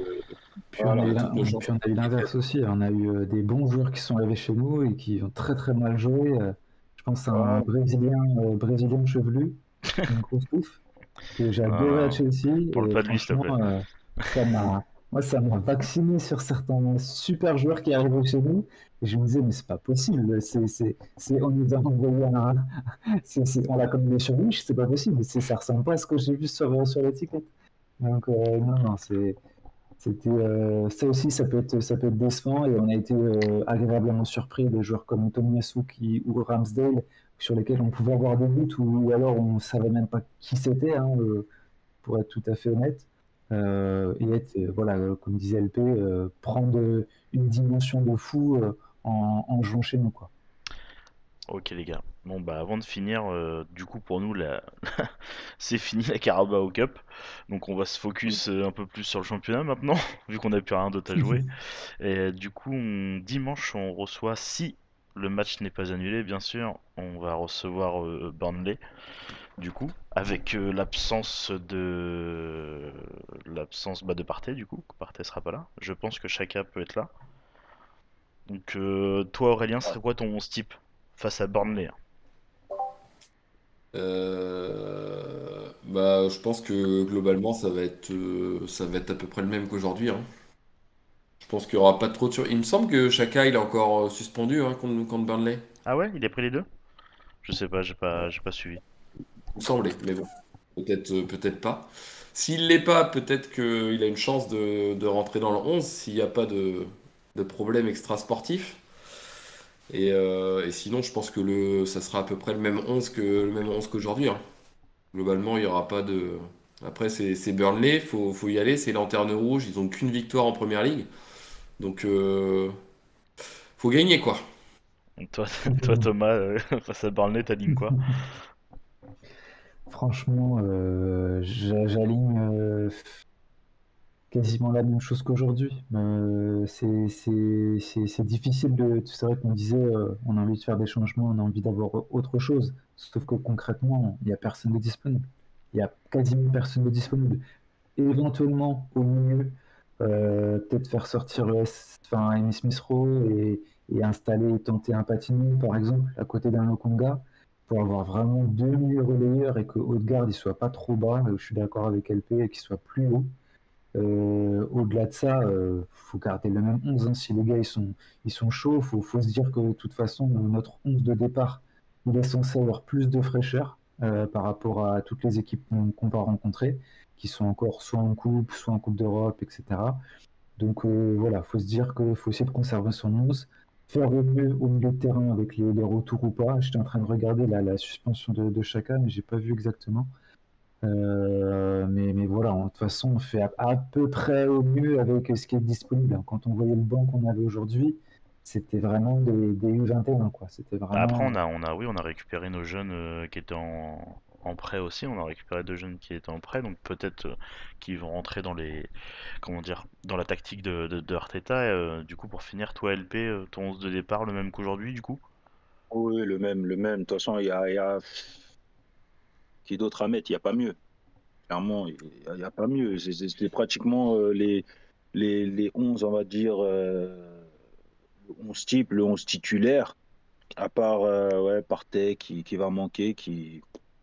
Speaker 3: Puis,
Speaker 2: Voilà,
Speaker 3: on a eu puis on a l'inverse aussi. On a eu euh, des bons joueurs qui sont arrivés chez nous et qui ont très très mal joué. Euh, Je pense à un
Speaker 4: Ouais.
Speaker 3: Brésilien, euh, Brésilien chevelu, une grosse ouf, que j'ai adoré à Chelsea.
Speaker 1: parle
Speaker 3: et
Speaker 1: pas de lui, s'il te
Speaker 3: franchement, euh, ça m'a- moi, ça m'a vacciné sur certains super joueurs qui arrivaient chez nous. Et je me disais, mais c'est pas possible. C'est, on nous a envoyé un. c'est- on l'a combiné sur Wish, c'est pas possible. Ça ressemble pas à ce que j'ai vu sur, sur l'étiquette. Donc, euh, non, non, c'est. C'était euh, ça aussi, ça peut être ça peut être décevant et on a été euh, agréablement surpris de joueurs comme Tomiyasu qui ou Ramsdale sur lesquels on pouvait avoir des buts ou, alors on savait même pas qui c'était hein, euh, pour être tout à fait honnête Euh, et être euh, voilà euh, comme disait LP euh, prendre une dimension de fou en, en jouant chez nous quoi.
Speaker 1: Ok les gars. Bon bah avant de finir, du coup pour nous la... c'est fini la Carabao Cup. Donc on va se focus un peu plus sur le championnat maintenant, vu qu'on n'a plus rien d'autre à jouer. Et du coup on- dimanche on reçoit, si le match n'est pas annulé bien sûr, on va recevoir euh, Burnley. Du coup, avec euh, l'absence de l'absence bah, de Partey du coup, Partey sera pas là. Je pense que Chaka peut être là. Donc euh, toi Aurélien, ce serait quoi ton 11 type face à Burnley hein?
Speaker 2: Euh, bah, je pense que globalement, ça va être, ça va être à peu près le même qu'aujourd'hui. hein. Je pense qu'il n'y aura pas trop de sur... Il me semble que Chaka, il est encore suspendu hein, contre, contre Burnley.
Speaker 1: Ah ouais, il a pris les deux? Je sais pas, j'ai pas, j'ai pas suivi.
Speaker 2: Me semblait, mais bon, peut-être euh, peut-être pas. S'il l'est pas, peut-être qu'il a une chance de, de rentrer dans le 11 s'il n'y a pas de, de problème extra-sportif. Et, euh, et sinon, je pense que le, ça sera à peu près le même 11 que, le même 11 qu'aujourd'hui. hein. Globalement, il n'y aura pas de. Après, c'est Burnley, faut, faut y aller, c'est Lanterne Rouge, ils ont qu'une victoire en première ligue. Donc, euh, faut gagner quoi.
Speaker 1: Toi, toi Thomas, face à Burnley, t'alignes quoi?
Speaker 3: Franchement, euh, j'a- j'aligne euh, quasiment la même chose qu'aujourd'hui. Euh, c'est difficile de. C'est vrai qu'on disait, on a envie de faire des changements, on a envie d'avoir autre chose. Sauf que concrètement, il n'y a personne de disponible. Il y a quasiment personne de disponible. Éventuellement, au euh, peut-être faire sortir enfin, Amy Smith-Rowe et, et installer, tenter un Patini, par exemple, à côté d'un Lokonga pour avoir vraiment deux milieux relayeurs et que Haute-Garde ne soit pas trop bas, euh, je suis d'accord avec LP, et qu'il soit plus haut. Euh, au-delà de ça, il faut garder le même 11. hein. Si les gars ils sont, ils sont chauds, faut, faut se dire que de toute façon, notre 11 de départ, il est censé avoir plus de fraîcheur euh, par rapport à toutes les équipes qu'on va rencontrer, qui sont encore soit en Coupe, soit en Coupe d'Europe, etc. Donc euh, voilà, il faut se dire qu'il faut essayer de conserver son 11, faire au mieux au milieu de terrain avec les, retours ou pas. J'étais en train de regarder la, suspension de, de Chaka, mais j'ai pas vu exactement. Euh, mais, mais voilà, de toute façon, on fait à, peu près au mieux avec ce qui est disponible. Quand on voyait le banc qu'on avait aujourd'hui, c'était vraiment des, des U21, quoi. Vraiment.
Speaker 1: Après, on a, on a, oui, on a récupéré nos jeunes euh, qui étaient en, en prêt aussi. On a récupéré deux jeunes qui étaient en prêt, donc peut-être euh, qu'ils vont rentrer dans les, comment dire, dans la tactique de, Arteta. Et, euh, du coup, pour finir, toi, LP, euh, ton 11 de départ, le même qu'aujourd'hui, du coup?
Speaker 4: Oui, le même, le même. De toute façon, il y a, qui d'autre à mettre? Il n'y a pas mieux. Clairement, il n'y a, pas mieux. C'est- pratiquement les, les, les 11, on va dire, euh, le 11 type, le 11 titulaire, à part ouais, Partey qui, qui va manquer, qui.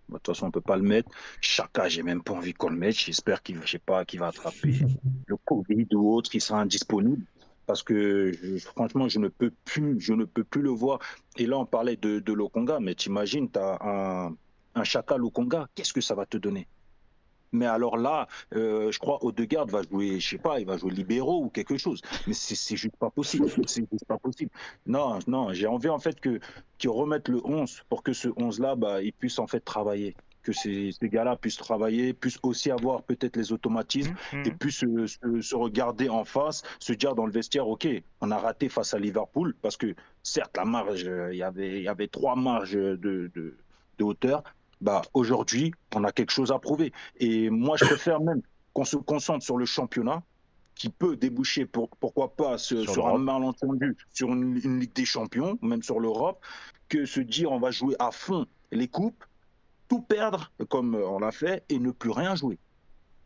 Speaker 4: De toute façon, on ne peut pas le mettre. Chaka, j'ai même pas envie qu'on le mette. J'espère qu'il je sais pas, qu'il va attraper le Covid ou autre, il sera indisponible. Parce que je- franchement, je ne peux plus, je ne peux plus le voir. Et là, on parlait de, de Lokonga, mais t'imagines, tu as un, un Chacal au Conga, qu'est-ce que ça va te donner? Mais alors là, euh, je crois Odegaard va jouer, je sais pas, il va jouer libéraux ou quelque chose. Mais c'est juste pas possible. C'est juste pas possible. Non, non, j'ai envie en fait que qu'ils remettent le 11 pour que ce 11 là, bah, il puisse en fait travailler que ces, ces gars-là puissent travailler, puissent aussi avoir peut-être les automatismes
Speaker 1: Mhm.
Speaker 4: et puissent se, se- se regarder en face, se dire dans le vestiaire, ok, on a raté face à Liverpool parce que certes la marge, euh, il y avait, il y avait trois marges de, de, de hauteur. Bah aujourd'hui, on a quelque chose à prouver. Et moi, je préfère même qu'on se concentre sur le championnat qui peut déboucher, pour, pourquoi pas, ce-
Speaker 1: Sur
Speaker 4: sur, un malentendu, sur une, une Ligue des Champions, même sur l'Europe, que se dire on va jouer à fond les coupes, tout perdre comme on l'a fait et ne plus rien jouer.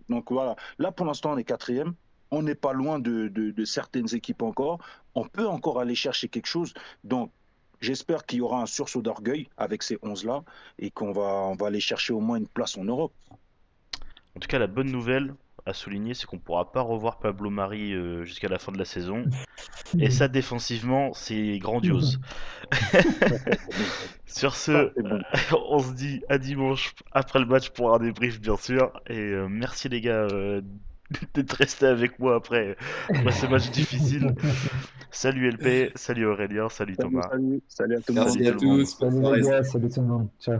Speaker 4: Donc voilà, là pour l'instant on est quatrième, on n'est pas loin de, de- de certaines équipes encore, on peut encore aller chercher quelque chose. Donc j'espère qu'il y aura un sursaut d'orgueil avec ces 11-là et qu'on va, on va aller chercher au moins une place en Europe.
Speaker 1: En tout cas, la bonne nouvelle à souligner, c'est qu'on pourra pas revoir Pablo Mari euh, jusqu'à la fin de la saison. Et ça, défensivement, c'est grandiose. Sur ce,
Speaker 4: bon.
Speaker 1: on se dit à dimanche après le match pour un débrief, bien sûr. Et euh, merci les gars euh, d'être restés avec moi après, après ce match difficile. Salut LP, salut Aurélien, salut
Speaker 4: Salut,
Speaker 1: Thomas.
Speaker 4: salut, salut à tout le monde.
Speaker 2: Merci à tous.
Speaker 3: Salut salut tout le monde. Ciao.